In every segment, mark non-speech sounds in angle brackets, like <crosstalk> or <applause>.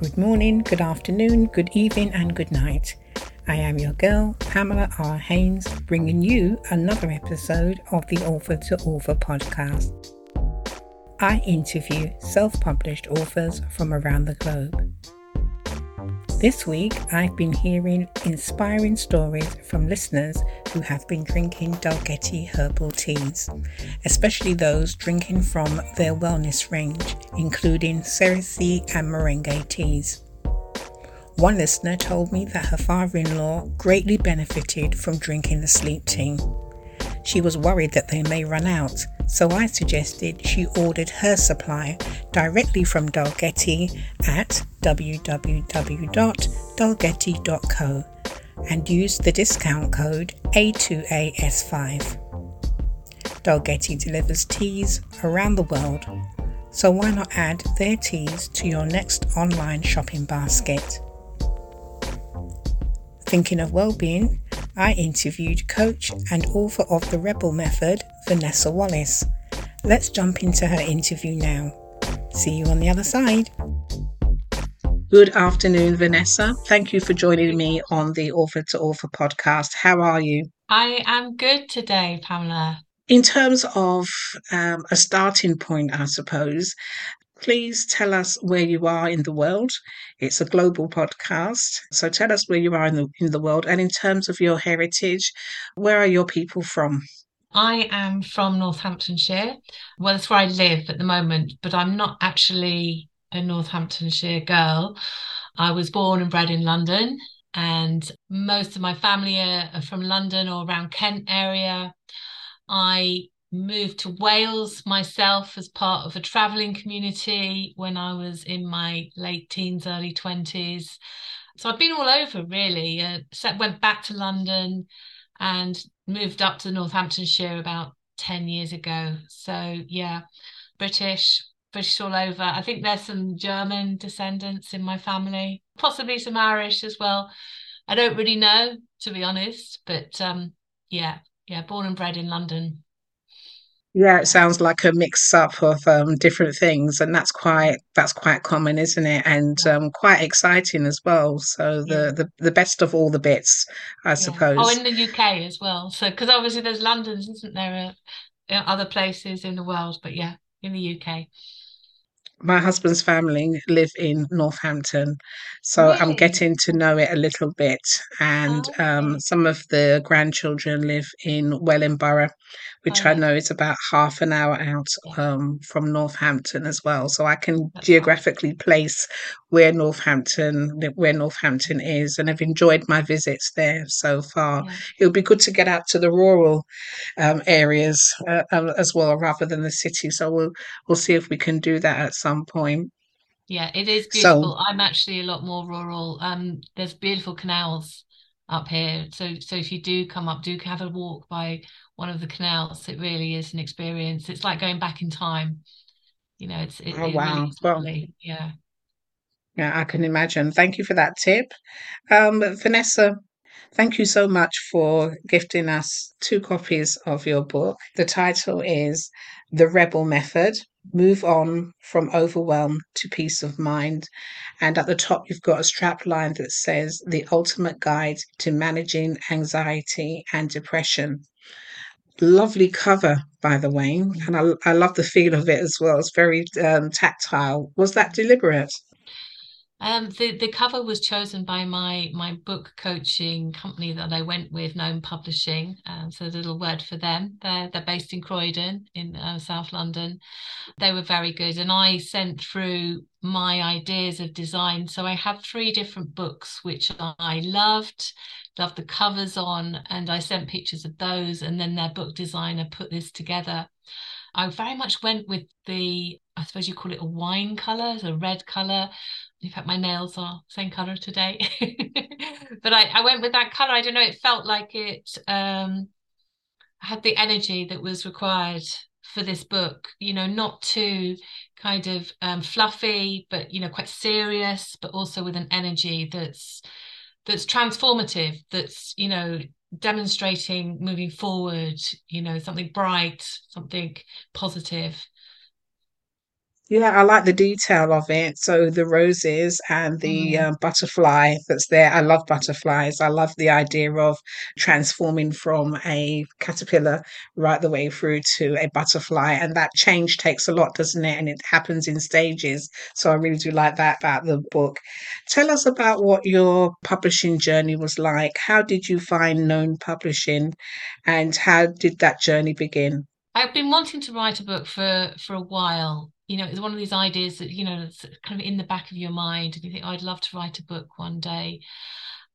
Good morning, good afternoon, good evening, and good night. I am your girl, Pamela R. Haynes, bringing you another episode of the Author to Author podcast. I interview self published authors from around the globe. This week, I've been hearing inspiring stories from listeners who have been drinking Dalgetty herbal teas, especially those drinking from their wellness range, including Cerasee and Moringa teas. One listener told me that her father in law greatly benefited from drinking the sleep tea. She was worried that they may run out, so I suggested she ordered her supply directly from Dalgetty at www.dalgetty.co and used the discount code A2AS5. Dalgetty delivers teas around the world, so why not add their teas to your next online shopping basket? Thinking of well-being, I interviewed coach and author of The Rebel Method, Vanessa Wallace. Let's jump into her interview now. See you on the other side. Good afternoon, Vanessa. Thank you for joining me on the Author to Author podcast. How are you? I am good today, Pamela. In terms of um, a starting point, I suppose, please tell us where you are in the world. It's a global podcast. So tell us where you are in the, in the world. And in terms of your heritage, where are your people from? I am from Northamptonshire. Well, that's where I live at the moment, but I'm not actually a Northamptonshire girl. I was born and bred in London, and most of my family are from London or around Kent area. I moved to Wales myself as part of a traveling community when I was in my late teens, early 20s. So I've been all over really. Uh, went back to London and moved up to Northamptonshire about 10 years ago. So yeah, British, British all over. I think there's some German descendants in my family, possibly some Irish as well. I don't really know, to be honest, but um, yeah, yeah, born and bred in London. Yeah, it sounds like a mix up of um, different things, and that's quite that's quite common, isn't it? And um, quite exciting as well. So the, the the best of all the bits, I yeah. suppose. Oh, in the UK as well. So because obviously there's London's, isn't there? Uh, other places in the world, but yeah, in the UK my husband's family live in Northampton, so really? I'm getting to know it a little bit. And oh, okay. um, some of the grandchildren live in Wellingborough, which oh, I know is about half an hour out um, from Northampton as well. So I can geographically place where Northampton where Northampton is, and I've enjoyed my visits there so far. Yeah. It would be good to get out to the rural um, areas uh, um, as well, rather than the city. So we'll we'll see if we can do that at some point. Yeah, it is beautiful. So, I'm actually a lot more rural. Um, there's beautiful canals up here. So so if you do come up, do have a walk by one of the canals. It really is an experience. It's like going back in time. You know, it's it, oh it wow, really well, yeah. Yeah, I can imagine. Thank you for that tip. Um, Vanessa, thank you so much for gifting us two copies of your book. The title is The Rebel Method Move On from Overwhelm to Peace of Mind. And at the top, you've got a strap line that says The Ultimate Guide to Managing Anxiety and Depression lovely cover, by the way, and I, I love the feel of it as well. It's very um, tactile. Was that deliberate? Um, the the cover was chosen by my my book coaching company that I went with, Known Publishing. Um, so a little word for them. They're they're based in Croydon in uh, South London. They were very good, and I sent through my ideas of design. So I have three different books which I loved, loved the covers on, and I sent pictures of those, and then their book designer put this together. I very much went with the, I suppose you call it a wine color, a red color in fact my nails are same color today. <laughs> But I, I went with that color. I don't know it felt like it um had the energy that was required for this book you know not too kind of um, fluffy but you know quite serious but also with an energy that's that's transformative that's you know demonstrating moving forward you know something bright something positive Yeah, I like the detail of it. So the roses and the Mm. um, butterfly that's there. I love butterflies. I love the idea of transforming from a caterpillar right the way through to a butterfly. And that change takes a lot, doesn't it? And it happens in stages. So I really do like that about the book. Tell us about what your publishing journey was like. How did you find Known Publishing and how did that journey begin? I've been wanting to write a book for for a while. You know, it's one of these ideas that, you know, it's kind of in the back of your mind and you think, oh, I'd love to write a book one day.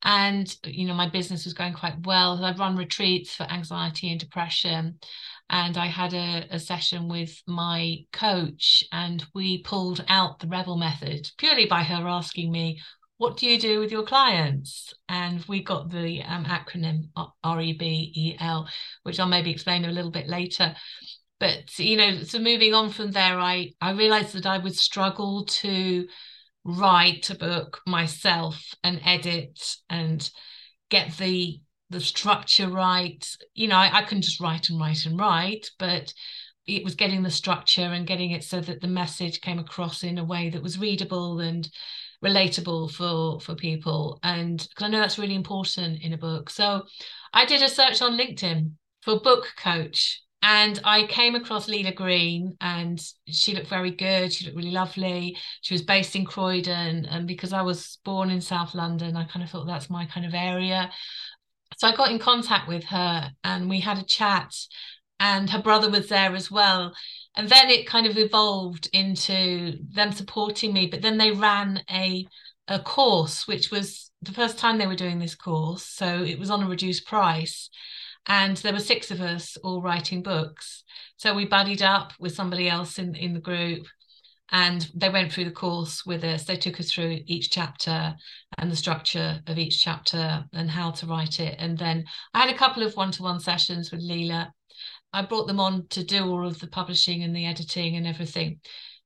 And, you know, my business was going quite well. I'd run retreats for anxiety and depression. And I had a, a session with my coach, and we pulled out the Rebel method purely by her asking me, What do you do with your clients? And we got the um, acronym R E B E L, which I'll maybe explain a little bit later but you know so moving on from there i i realized that i would struggle to write a book myself and edit and get the the structure right. You know I, I can just write and write and write but it was getting the structure and getting it so that the message came across in a way that was readable and relatable for for people. And because i know that's really important in a book. So i did a search on linkedin for book coach and I came across Leila Green, and she looked very good. She looked really lovely. She was based in Croydon, and because I was born in South London, I kind of thought that's my kind of area. So I got in contact with her, and we had a chat. And her brother was there as well. And then it kind of evolved into them supporting me. But then they ran a a course, which was the first time they were doing this course. So it was on a reduced price and there were six of us all writing books. So we buddied up with somebody else in in the group and they went through the course with us. They took us through each chapter and the structure of each chapter and how to write it. And then i had a couple of one-to-one sessions with leila. I brought them on to do all of the publishing and the editing and everything.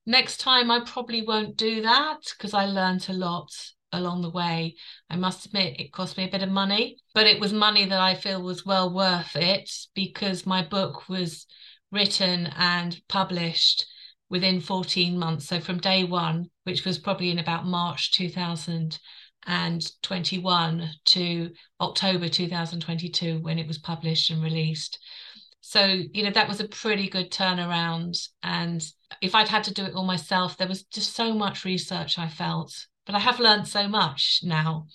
Next time i probably won't do that because i learned a lot along the way. I must admit, it cost me a bit of money, but it was money that I feel was well worth it because my book was written and published within 14 months. So from day one, which was probably in about March 2021 to October 2022 when it was published and released. So, you know, that was a pretty good turnaround. And if I'd had to do it all myself, there was just so much research I felt but I have learned so much now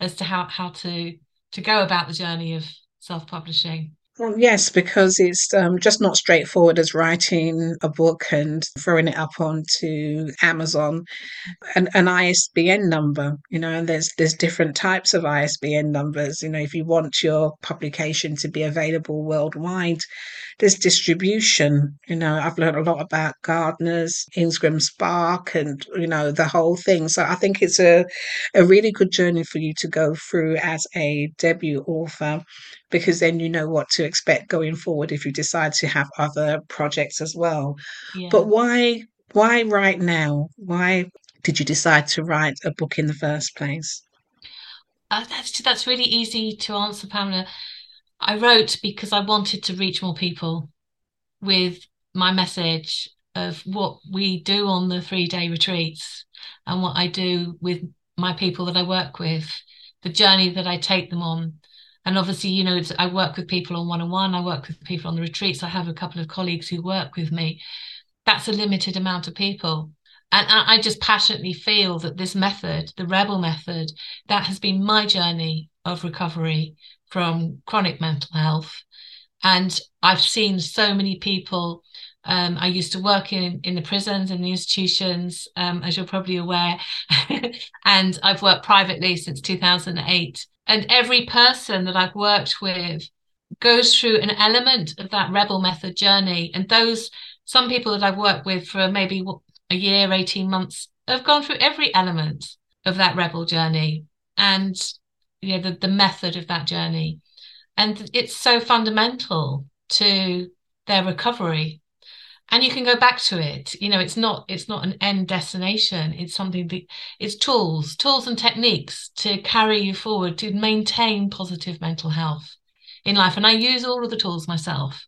as to how how to to go about the journey of self publishing. Well, yes, because it's um, just not straightforward as writing a book and throwing it up onto Amazon. An, an ISBN number, you know, and there's there's different types of ISBN numbers. You know, if you want your publication to be available worldwide, there's distribution. You know, I've learned a lot about Gardner's, Ingram Spark, and you know the whole thing. So I think it's a a really good journey for you to go through as a debut author because then you know what to expect going forward if you decide to have other projects as well. Yeah. But why why right now? Why did you decide to write a book in the first place? Uh, that's that's really easy to answer, Pamela. I wrote because I wanted to reach more people with my message of what we do on the three day retreats and what I do with my people that I work with, the journey that I take them on. And obviously, you know, I work with people on one on one, I work with people on the retreats. I have a couple of colleagues who work with me. That's a limited amount of people. And I just passionately feel that this method, the Rebel method, that has been my journey of recovery from chronic mental health. And I've seen so many people. Um, I used to work in, in the prisons and the institutions, um, as you're probably aware, <laughs> and I've worked privately since 2008. And every person that I've worked with goes through an element of that rebel method journey. And those, some people that I've worked with for maybe a year, 18 months, have gone through every element of that rebel journey. And you know the, the method of that journey and it's so fundamental to their recovery and you can go back to it you know it's not it's not an end destination it's something that it's tools tools and techniques to carry you forward to maintain positive mental health in life and i use all of the tools myself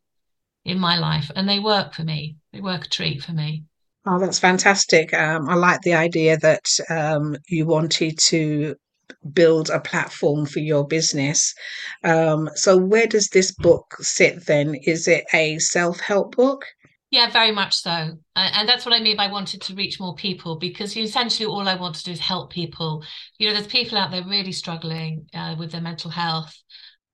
in my life and they work for me they work a treat for me Oh, that's fantastic. Um, I like the idea that um, you wanted to build a platform for your business. Um, so, where does this book sit then? Is it a self help book? Yeah, very much so. And that's what I mean by wanted to reach more people because essentially all I want to do is help people. You know, there's people out there really struggling uh, with their mental health.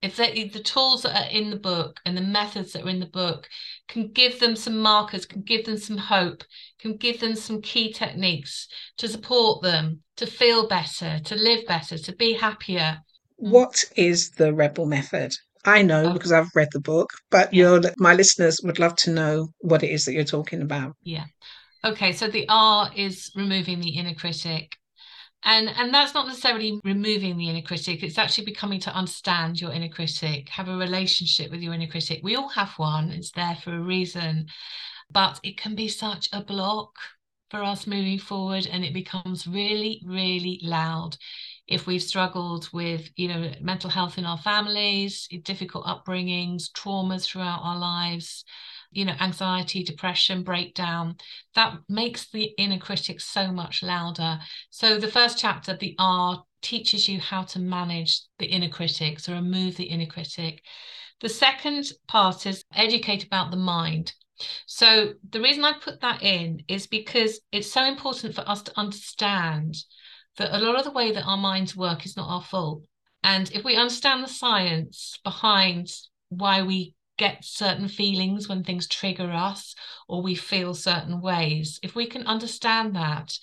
If they, the tools that are in the book and the methods that are in the book can give them some markers, can give them some hope, can give them some key techniques to support them to feel better, to live better, to be happier. What is the Rebel Method? I know oh. because I've read the book, but yeah. your my listeners would love to know what it is that you're talking about. Yeah. Okay, so the R is removing the inner critic. And and that's not necessarily removing the inner critic, it's actually becoming to understand your inner critic, have a relationship with your inner critic. We all have one, it's there for a reason, but it can be such a block for us moving forward and it becomes really really loud if we've struggled with you know mental health in our families difficult upbringings traumas throughout our lives you know anxiety depression breakdown that makes the inner critic so much louder. So the first chapter the r teaches you how to manage the inner critic so remove the inner critic. The second part is educate about the mind. So the reason i put that in is because it's so important for us to understand that a lot of the way that our minds work is not our fault. And if we understand the science behind why we get certain feelings when things trigger us or we feel certain ways, if we can understand that,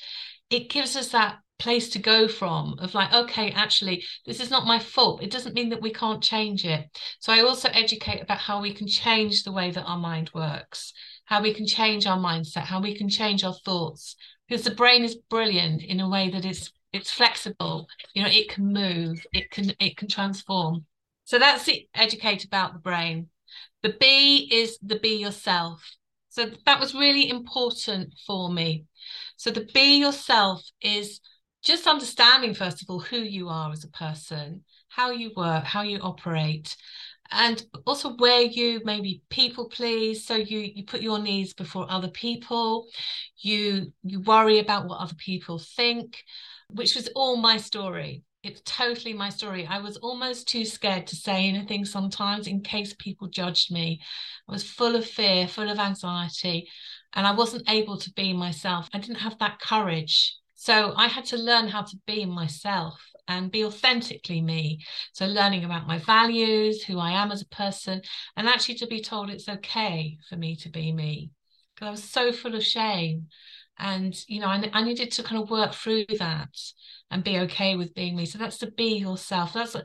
it gives us that place to go from of like okay actually this is not my fault it doesn't mean that we can't change it so i also educate about how we can change the way that our mind works how we can change our mindset how we can change our thoughts because the brain is brilliant in a way that it's it's flexible. You know it can move. It can it can transform. So that's the educate about the brain. The b is the be yourself. So that was really important for me. So the be yourself is just understanding first of all who you are as a person how you work how you operate and also where you maybe people please. So you you put your needs before other people. You you worry about what other people think which was all my story. It's totally my story. I was almost too scared to say anything sometimes in case people judged me. I was full of fear, full of anxiety, and I wasn't able to be myself. I didn't have that courage. So I had to learn how to be myself and be authentically me. So, learning about my values, who I am as a person, and actually to be told it's okay for me to be me. Because I was so full of shame and you know I, I needed to kind of work through that and be okay with being me. So that's to be yourself. That's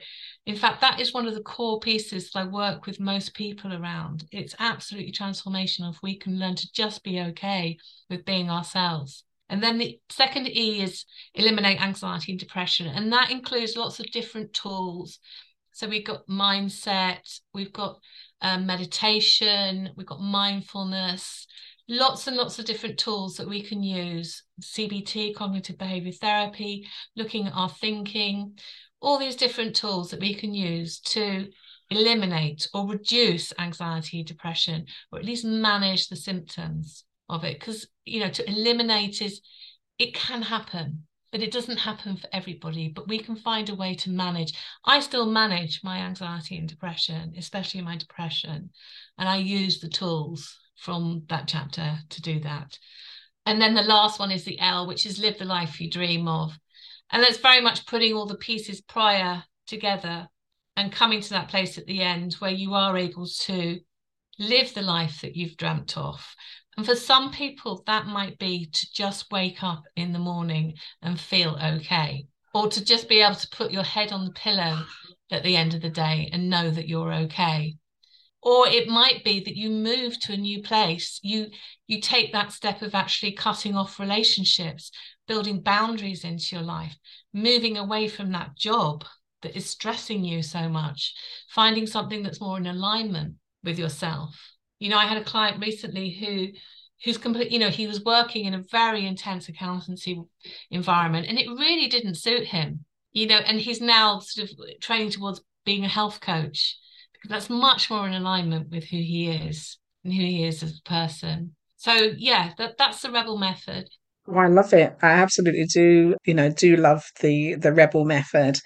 in fact that is one of the core pieces that i work with most people around. It's absolutely transformational if we can learn to just be okay with being ourselves. And then the second e is eliminate anxiety and depression and that includes lots of different tools. So we've got mindset we've got um, meditation we've got mindfulness lots and lots of different tools that we can use CBT, cognitive behavior therapy, looking at our thinking, all these different tools that we can use to eliminate or reduce anxiety, depression, or at least manage the symptoms of it. Because, you know, to eliminate is, it can happen, but it doesn't happen for everybody. But we can find a way to manage. I still manage my anxiety and depression, especially my depression, and I use the tools from that chapter to do that. And then the last one is the L, which is live the life you dream of. And that's very much putting all the pieces prior together and coming to that place at the end where you are able to live the life that you've dreamt of. And for some people, that might be to just wake up in the morning and feel okay, or to just be able to put your head on the pillow at the end of the day and know that you're okay or it might be that you move to a new place. You you take that step of actually cutting off relationships building boundaries into your life moving away from that job that is stressing you so much finding something that's more in alignment with yourself. You know i had a client recently who who's complete you know he was working in a very intense accountancy environment and it really didn't suit him you know and he's now sort of training towards being a health coach that's much more in alignment with who he is and who he is as a person. so yeah, that that's the rebel method. Oh, I love it. I absolutely do, you know, do love the the rebel method.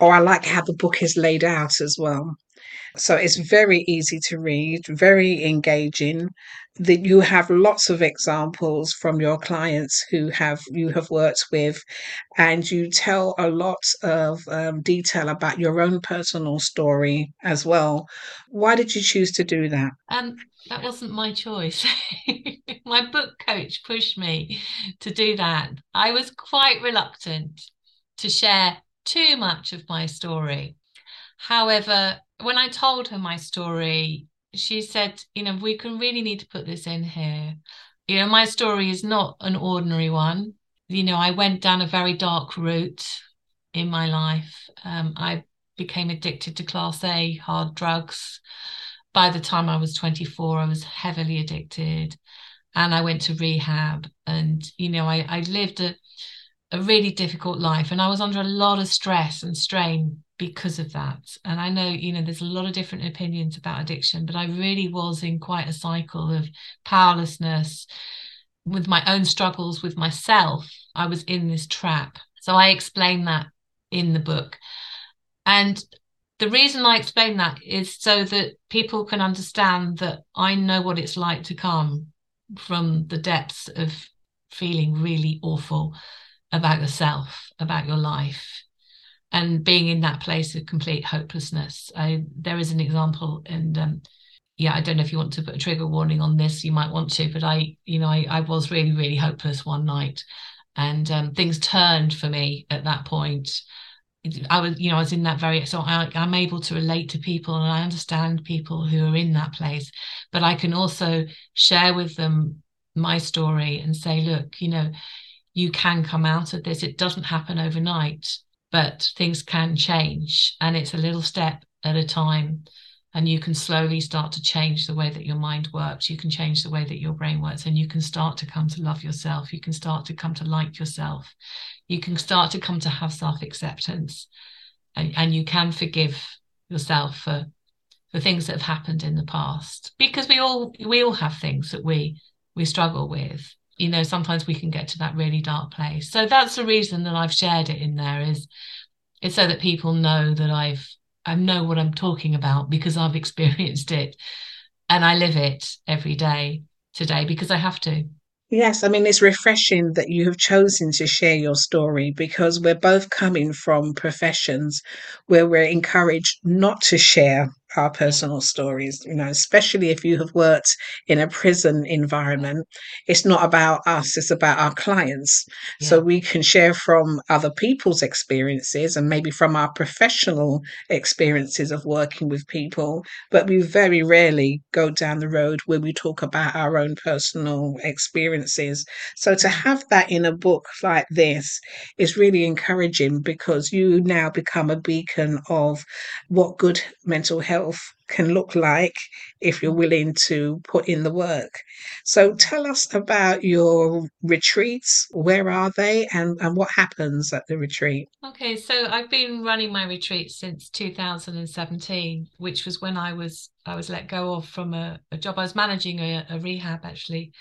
Or I like how the book is laid out as well. So it's very easy to read, very engaging. That you have lots of examples from your clients who have you have worked with, and you tell a lot of um, detail about your own personal story as well. Why did you choose to do that? Um, that wasn't my choice. <laughs> my book coach pushed me to do that. I was quite reluctant to share too much of my story. However, when I told her my story, she said, you know, we can really need to put this in here. You know, my story is not an ordinary one. You know, I went down a very dark route in my life. Um, I became addicted to class A hard drugs. By the time I was 24, I was heavily addicted and I went to rehab. And, you know, I, I lived a, a really difficult life and I was under a lot of stress and strain because of that. And I know, you know, there's a lot of different opinions about addiction, but I really was in quite a cycle of powerlessness with my own struggles with myself. I was in this trap. So I explain that in the book. And the reason I explain that is so that people can understand that I know what it's like to come from the depths of feeling really awful about yourself, about your life and being in that place of complete hopelessness. I, there is an example, and um, yeah, I don't know if you want to put a trigger warning on this. You might want to, but I, you know, I, I was really, really hopeless one night, and um, things turned for me at that point. I was, you know, I was in that very, so I, I'm able to relate to people and I understand people who are in that place, but I can also share with them my story and say, look, you know, you can come out of this. It doesn't happen overnight but things can change and it's a little step at a time and you can slowly start to change the way that your mind works. You can change the way that your brain works and you can start to come to love yourself. You can start to come to like yourself. You can start to come to have self-acceptance and, and you can forgive yourself for for things that have happened in the past because we all we all have things that we we struggle with you know sometimes we can get to that really dark place. So that's the reason that i've shared it in there is it's so that people know that i've i know what i'm talking about because i've <laughs> experienced it and i live it every day today because i have to. Yes, I mean, it's refreshing that you have chosen to share your story because we're both coming from professions where we're encouraged not to share our personal stories, you know, especially if you have worked in a prison environment. It's not about us, it's about our clients. Yeah. So we can share from other people's experiences and maybe from our professional experiences of working with people, but we very rarely go down the road where we talk about our own personal experiences. So to mm. have that in a book like this is really encouraging because you now become a beacon of what good mental health can look like if you're mm-hmm. willing to put in the work. So tell us about your retreats. Where are they and, and what happens at the retreat? Okay, so I've been running my retreat since 2017, which was when I was I was let go of from a, a job. I was managing a, a rehab actually,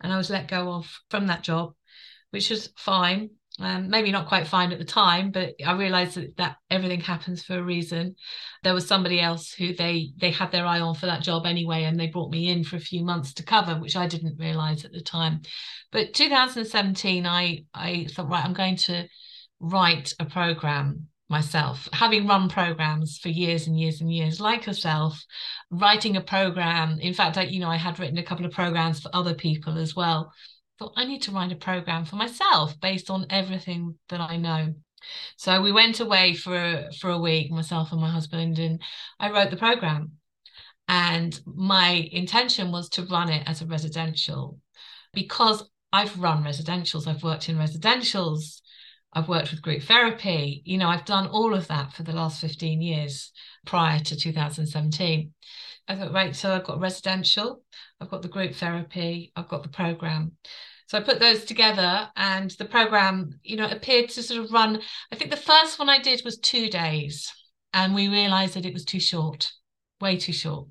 and I was let go of from that job, which was fine um, maybe not quite fine at the time, but I realized that, that everything happens for a reason. There was somebody else who they they had their eye on for that job anyway, and they brought me in for a few months to cover, which I didn't realize at the time. But 2017, I I thought right, I'm going to write a program myself, having run programs for years and years and years, like yourself, writing a program. In fact, I, you know, I had written a couple of programs for other people as well thought I need to write a program for myself based on everything that I know. So we went away for for a week, myself and my husband, and I wrote the program. And my intention was to run it as a residential because I've run residentials, I've worked in residentials, I've worked with group therapy. You know, I've done all of that for the last 15 years prior to 2017. I thought, right, so I've got residential, I've got the group therapy, I've got the program. So I put those together, and the program, you know, appeared to sort of run. I think the first one I did was two days, and we realized that it was too short, way too short.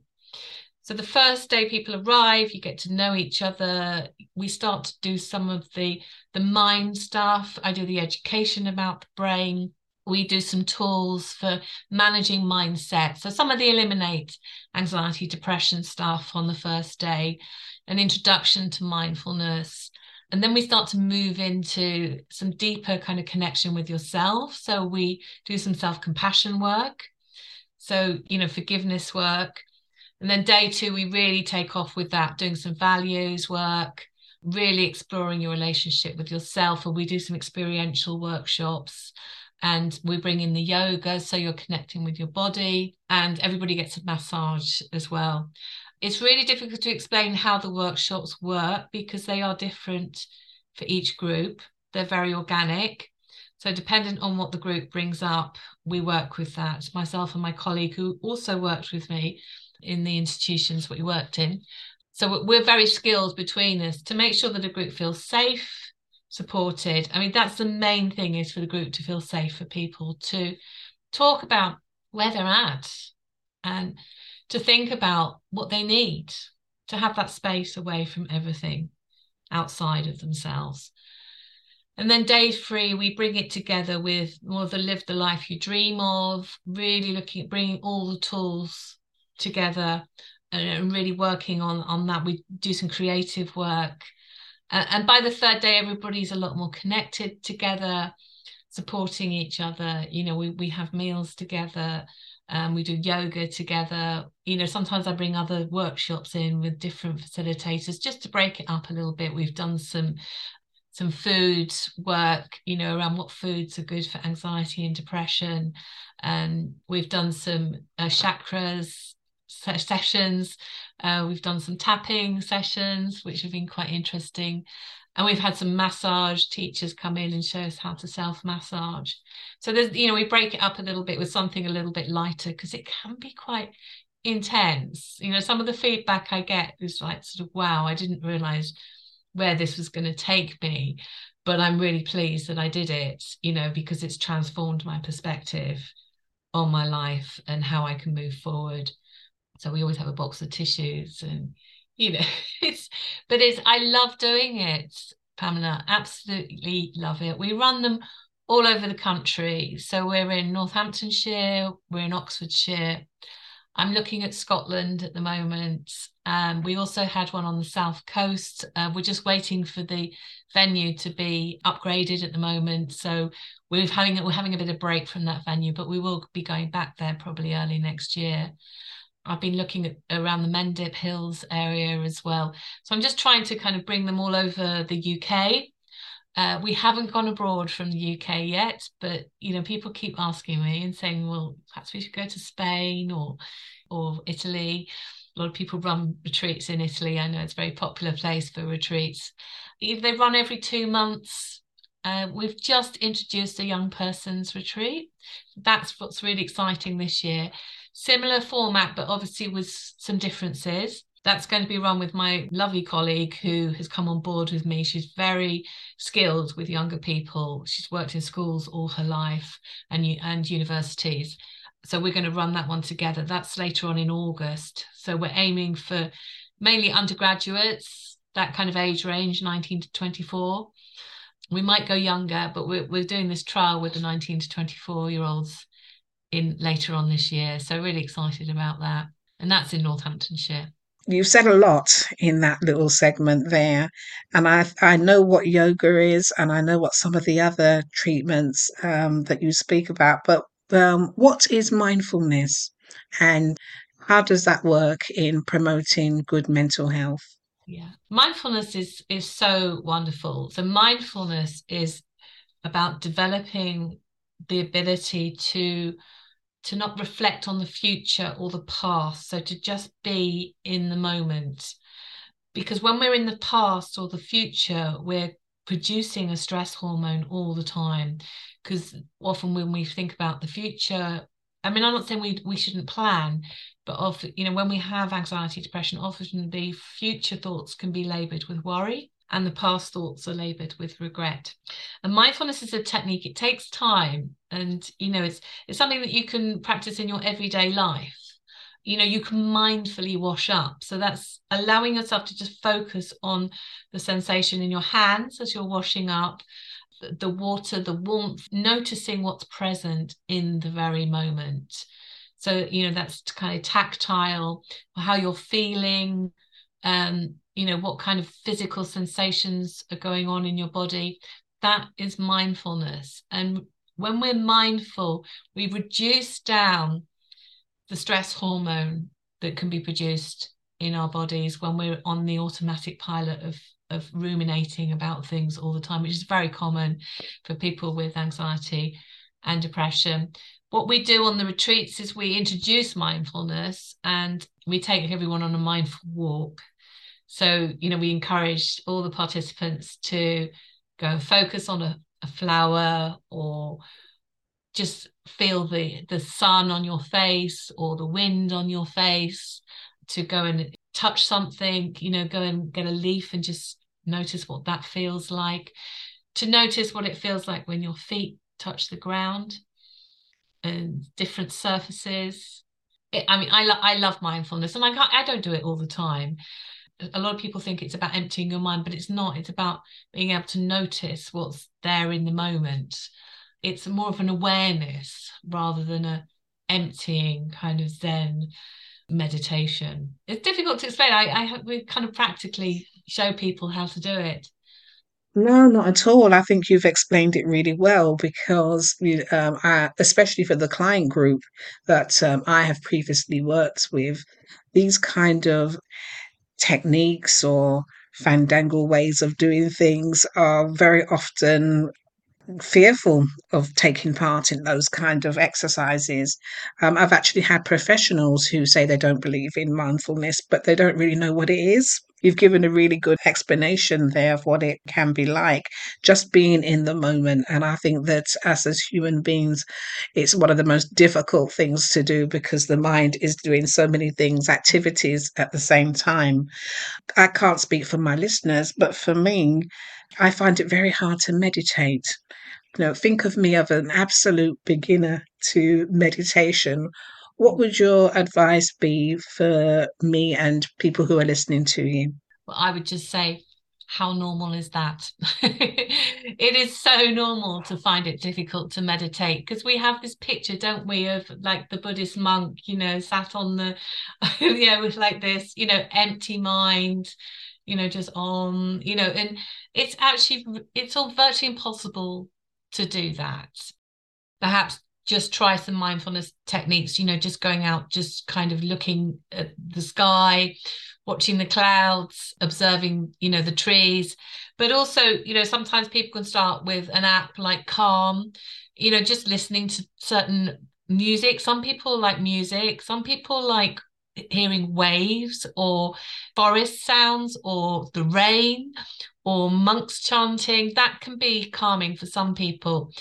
So the first day people arrive, you get to know each other. We start to do some of the the mind stuff. I do the education about the brain. We do some tools for managing mindset. So some of the eliminate anxiety, depression stuff on the first day, an introduction to mindfulness. And then we start to move into some deeper kind of connection with yourself. So we do some self compassion work. So, you know, forgiveness work and then day two, we really take off with that, doing some values work, really exploring your relationship with yourself. And we do some experiential workshops and we bring in the yoga. So you're connecting with your body and everybody gets a massage as well. It's really difficult to explain how the workshops work because they are different for each group. They're very organic. So, dependent on what the group brings up, we work with that. Myself and my colleague, who also worked with me, in the institutions we worked in. So we're very skilled between us to make sure that a group feels safe, supported. I mean, that's the main thing is for the group to feel safe for people to talk about where they're at and to think about what they need to have that space away from everything outside of themselves. And then day three, we bring it together with more of the live the life you dream of, really looking at bringing all the tools together and really working on on that. We do some creative work. Uh, and by the third day everybody's a lot more connected together supporting each other. You know we, we have meals together um, we do yoga together you know sometimes i bring other workshops in with different facilitators just to break it up a little bit we've done some some food work you know around what foods are good for anxiety and depression and we've done some uh, chakras sessions. Uh, we've done some tapping sessions, which have been quite interesting. And we've had some massage teachers come in and show us how to self massage. So there's, you know, we break it up a little bit with something a little bit lighter because it can be quite intense. You know, some of the feedback I get is like sort of, wow, I didn't realize where this was going to take me. But I'm really pleased that I did it, you know, because it's transformed my perspective on my life and how I can move forward. So we always have a box of tissues and you know, <laughs> it's but it's I love doing it, Pamela. Absolutely love it. We run them all over the country. So we're in Northamptonshire, we're in Oxfordshire. I'm looking at Scotland at the moment. Um, we also had one on the south coast. Uh, we're just waiting for the venue to be upgraded at the moment. So we're having we're having a bit of break from that venue, but we will be going back there probably early next year. I've been looking at around the Mendip Hills area as well. So I'm just trying to kind of bring them all over the UK. Uh, we haven't gone abroad from the UK yet, but you know, people keep asking me and saying, "Well, perhaps we should go to Spain or or Italy." A lot of people run retreats in Italy. I know it's a very popular place for retreats. They run every two months. Uh, we've just introduced a young person's retreat. That's what's really exciting this year similar format, but obviously with some differences. That's going to be run with my lovely colleague who has come on board with me. She's very skilled with younger people. She's worked in schools all her life and, and universities. So we're going to run that one together. That's later on in August. So we're aiming for mainly undergraduates, that kind of age range, 19 to 24. We might go younger, but we're, we're doing this trial with the 19 to 24 year olds in later on this year. So really excited about that. And that's in Northamptonshire. You've said a lot in that little segment there, and I I know what yoga is, and I know what some of the other treatments um, that you speak about. But um, what is mindfulness, and how does that work in promoting good mental health? Yeah, mindfulness is is so wonderful. So mindfulness is about developing the ability to to not reflect on the future or the past. So to just be in the moment. Because when we're in the past or the future, we're producing a stress hormone all the time. Because often when we think about the future, I mean, I'm not saying we we shouldn't plan, but often, you know, when we have anxiety, depression, often the future thoughts can be labored with worry and the past thoughts are labored with regret. And mindfulness is a technique, it takes time. And you know, it's it's something that you can practice in your everyday life. you know you can mindfully wash up so that's allowing yourself to just focus on the sensation in your hands as you're washing up the water the warmth noticing what's present in the very moment so you know that's kind of tactile how you're feeling um you know what kind of physical sensations are going on in your body that is mindfulness. And when we're mindful we reduce down the stress hormone that can be produced in our bodies when we're on the automatic pilot of of ruminating about things all the time which is very common for people with anxiety and depression. What we do on the retreats is we introduce mindfulness and we take everyone on a mindful walk so you know we encourage all the participants to go and focus on a, a flower or just feel the the sun on your face or the wind on your face to go and touch something you know go and get a leaf and just notice what that feels like. To notice what it feels like when your feet touch the ground and different surfaces. It, i mean i, lo- I love mindfulness and I, I don't do it all the time a lot of people think it's about emptying your mind but it's not. It's about being able to notice what's there in the moment. It's more of an awareness rather than a emptying kind of zen meditation. It's difficult to explain. I i we kind of practically show people how to do it. No, not at all. I think you've explained it really well because, um, I, especially for the client group that um, I have previously worked with, these kind of techniques or fandangle ways of doing things are very often fearful of taking part in those kind of exercises. Um, I've actually had professionals who say they don't believe in mindfulness, but they don't really know what it is. You've given a really good explanation there of what it can be like, just being in the moment. And I think that as as human beings, it's one of the most difficult things to do because the mind is doing so many things, activities at the same time. I can't speak for my listeners, but for me, I find it very hard to meditate. You know, think of me of an absolute beginner to meditation. What would your advice be for me and people who are listening to you? Well, I would just say, how normal is that? <laughs> it is so normal to find it difficult to meditate because we have this picture, don't we, of like the Buddhist monk, you know, sat on the, <laughs> you know, with like this, you know, empty mind, you know, just on, you know, and it's actually, it's all virtually impossible to do that. Perhaps just try some mindfulness techniques, you know, just going out, just kind of looking at the sky, watching the clouds, observing, you know, the trees. But also, you know, sometimes people can start with an app like Calm, you know, just listening to certain music. Some people like music, some people like hearing waves or forest sounds or the rain or monks chanting that can be calming for some people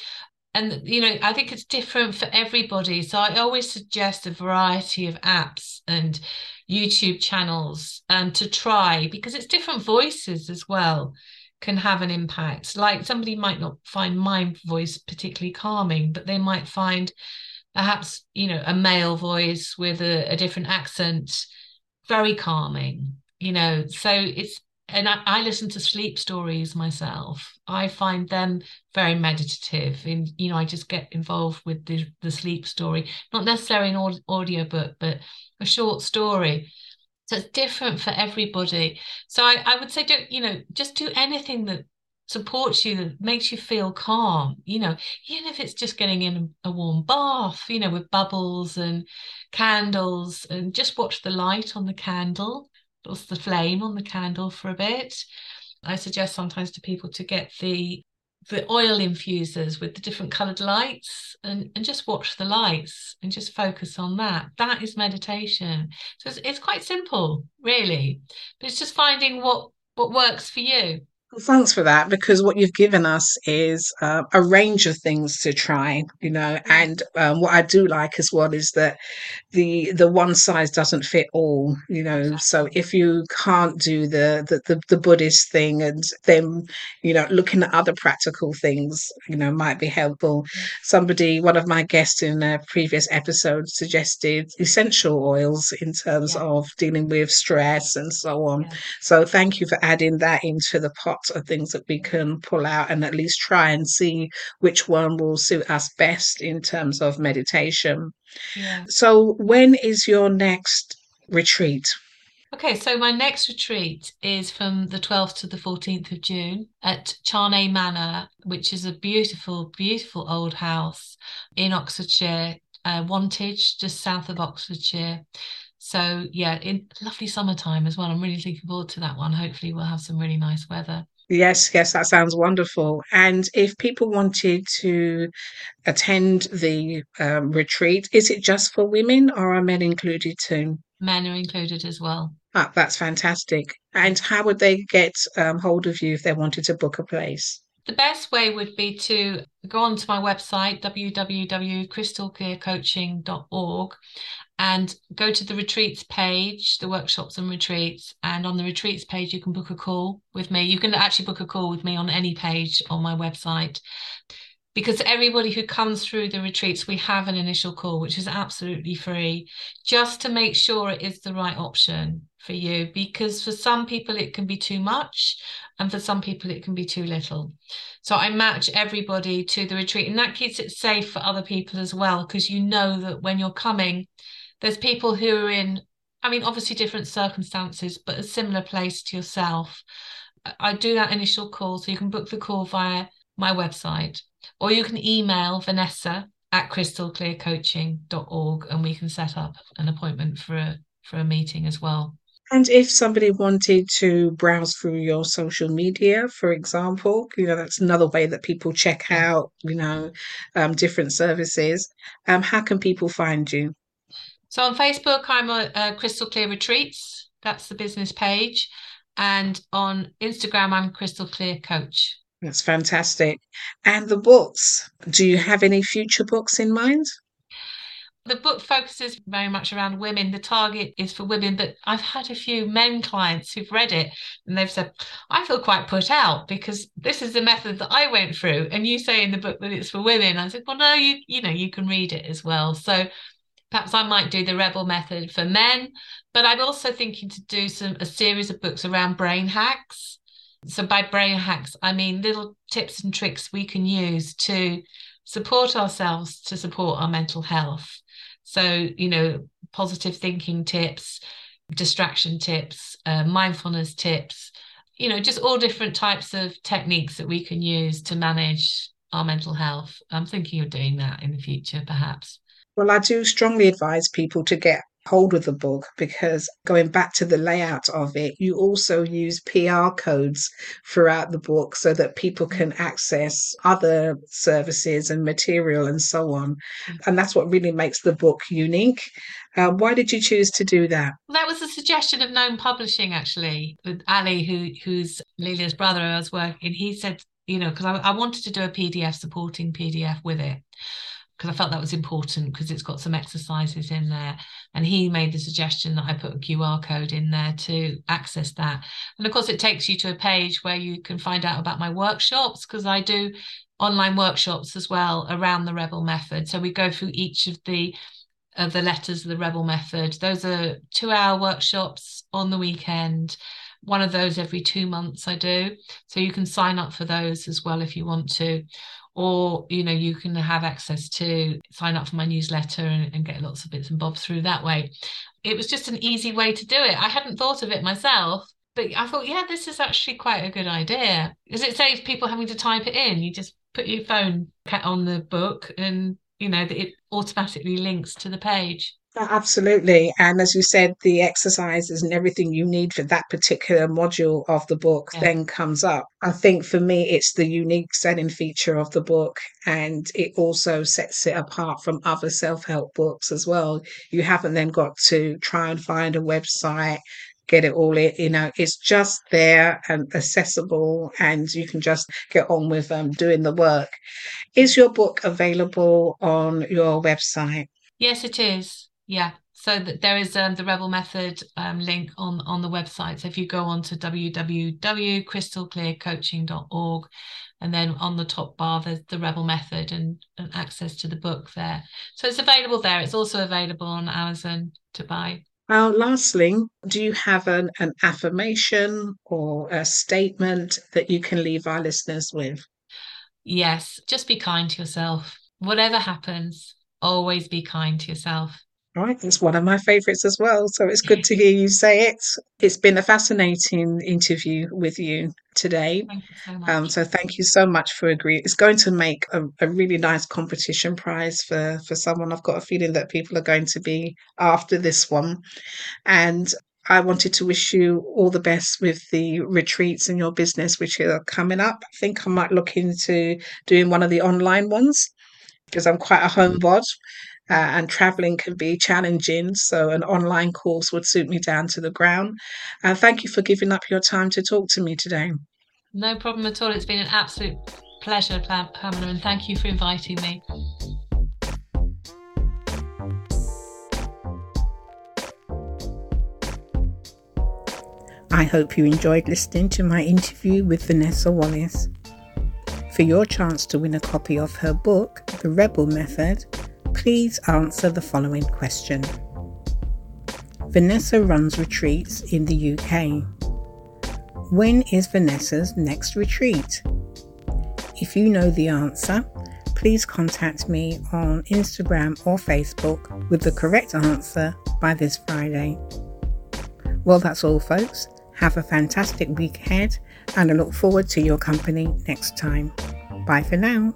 and you know i think it's different for everybody. So i always suggest a variety of apps and youtube channels um, to try because it's different voices as well can have an impact. Like somebody might not find my voice particularly calming but they might find perhaps you know a male voice with a, a different accent very calming you know? So it's and I, I, listen to sleep stories myself. I find them very meditative and you know i just get involved with the, the sleep story not necessarily an audio book but a short story. So it's different for everybody. So I, I would say don't you know just do anything that supports you that makes you feel calm you know even if it's just getting in a warm bath you know with bubbles and candles and just watch the light on the candle or the flame on the candle for a bit. I suggest sometimes to people to get the the oil infusers with the different colored lights and, and just watch the lights and just focus on that. That is meditation. So it's, it's quite simple really. But it's just finding what what works for you Thanks for that because what you've given us is uh, a range of things to try, you know. And um, what I do like as well is that the the one size doesn't fit all, you know. So if you can't do the the the, the Buddhist thing, and then you know looking at other practical things, you know, might be helpful. Somebody, one of my guests in a previous episode, suggested essential oils in terms Yeah. of dealing with stress and so on. Yeah. So thank you for adding that into the pot of things that we can pull out and at least try and see which one will suit us best in terms of meditation. Yeah. So when is your next retreat? Okay, so my next retreat is from the 12th to the 14th of June at Charney Manor, which is a beautiful, beautiful old house in Oxfordshire, uh, Wantage, just south of Oxfordshire. So yeah, in lovely summertime as well. I'm really looking forward to that one. Hopefully we'll have some really nice weather. Yes, yes, that sounds wonderful. And if people wanted to attend the um, retreat, is it just for women or are men included too? Men are included as well. Ah, that's fantastic. And how would they get um, hold of you if they wanted to book a place? The best way would be to go onto my website, www.crystalclearcoaching.org, and go to the retreats page, the workshops and retreats. And on the retreats page, you can book a call with me. You can actually book a call with me on any page on my website. Because everybody who comes through the retreats, we have an initial call, which is absolutely free, just to make sure it is the right option for you. Because for some people, it can be too much, and for some people, it can be too little. So I match everybody to the retreat, and that keeps it safe for other people as well, because you know that when you're coming, there's people who are in, I mean, obviously different circumstances, but a similar place to yourself. I do that initial call, so you can book the call via my website, or you can email Vanessa at crystalclearcoaching.org and we can set up an appointment for a for a meeting as well. And if somebody wanted to browse through your social media, for example, you know, that's another way that people check out, you know, um, different services. Um, how can people find you? So on Facebook, I'm a, a Crystal Clear Retreats. That's the business page. And on Instagram, I'm Crystal Clear Coach. That's fantastic. And the books, do you have any future books in mind? The book focuses very much around women. The target is for women, but I've had a few men clients who've read it and they've said, I feel quite put out because this is the method that I went through. And you say in the book that it's for women. I said, Well, no, you you know, you can read it as well. So perhaps I might do the rebel method for men, but I'm also thinking to do some a series of books around brain hacks. So by brain hacks, I mean little tips and tricks we can use to support ourselves to support our mental health. So, you know, positive thinking tips, distraction tips, uh, mindfulness tips, you know, just all different types of techniques that we can use to manage our mental health. I'm thinking of doing that in the future, perhaps. Well, I do strongly advise people to get hold of the book because going back to the layout of it, you also use PR codes throughout the book so that people can access other services and material and so on. And that's what really makes the book unique. Uh, why did you choose to do that? Well, that was a suggestion of Known Publishing, actually, with Ali, who who's Leila's brother. I was working. He said, you know, because I, I wanted to do a PDF supporting PDF with it because I felt that was important because it's got some exercises in there. And he made the suggestion that I put a QR code in there to access that. And of course, it takes you to a page where you can find out about my workshops because I do online workshops as well around the Rebel method. So we go through each of the of the letters of the Rebel method. Those are two hour workshops on the weekend. One of those every two months I do. So you can sign up for those as well if you want to or you know you can have access to sign up for my newsletter and, and, get lots of bits and bobs through that way. It was just an easy way to do it. I hadn't thought of it myself but i thought yeah this is actually quite a good idea. Because it saves people having to type it in? You just put your phone on the book and you know it automatically links to the page Absolutely. And as you said, the exercises and everything you need for that particular module of the book yeah. then comes up. I think for me, it's the unique selling feature of the book. And it also sets it apart from other self help books as well. You haven't then got to try and find a website get it all in. You know, it's just there and accessible, and you can just get on with um, doing the work. Is your book available on your website? Yes, it is. Yeah. So that there is um, the Rebel Method um, link on on the website. So if you go on to www.crystalclearcoaching.org, and then on the top bar there's the Rebel Method and, and access to the book there. So it's available there. It's also available on Amazon to buy. Well, lastly, do you have an, an affirmation or a statement that you can leave our listeners with? Yes, just be kind to yourself. Whatever happens, always be kind to yourself. Right, it's one of my favourites as well. So it's good to hear you say it. It's been a fascinating interview with you today. Thank you so much. Um, so thank you so much for agreeing. It's going to make a, a, really nice competition prize for for someone. I've got a feeling that people are going to be after this one, and I wanted to wish you all the best with the retreats in your business, which are coming up. I think I might look into doing one of the online ones because I'm quite a homebody uh, and traveling can be challenging. So, an online course would suit me down to the ground. And uh, thank you for giving up your time to talk to me today. No problem at all. It's been an absolute pleasure, Pamela, and thank you for inviting me. I hope you enjoyed listening to my interview with Vanessa Wallace. For your chance to win a copy of her book, The Rebel Method, please answer the following question. Vanessa runs retreats in the UK. When is Vanessa's next retreat? If you know the answer, please contact me on Instagram or Facebook with the correct answer by this Friday. Well, that's all, folks. Have a fantastic week ahead, and I look forward to your company next time. Bye for now.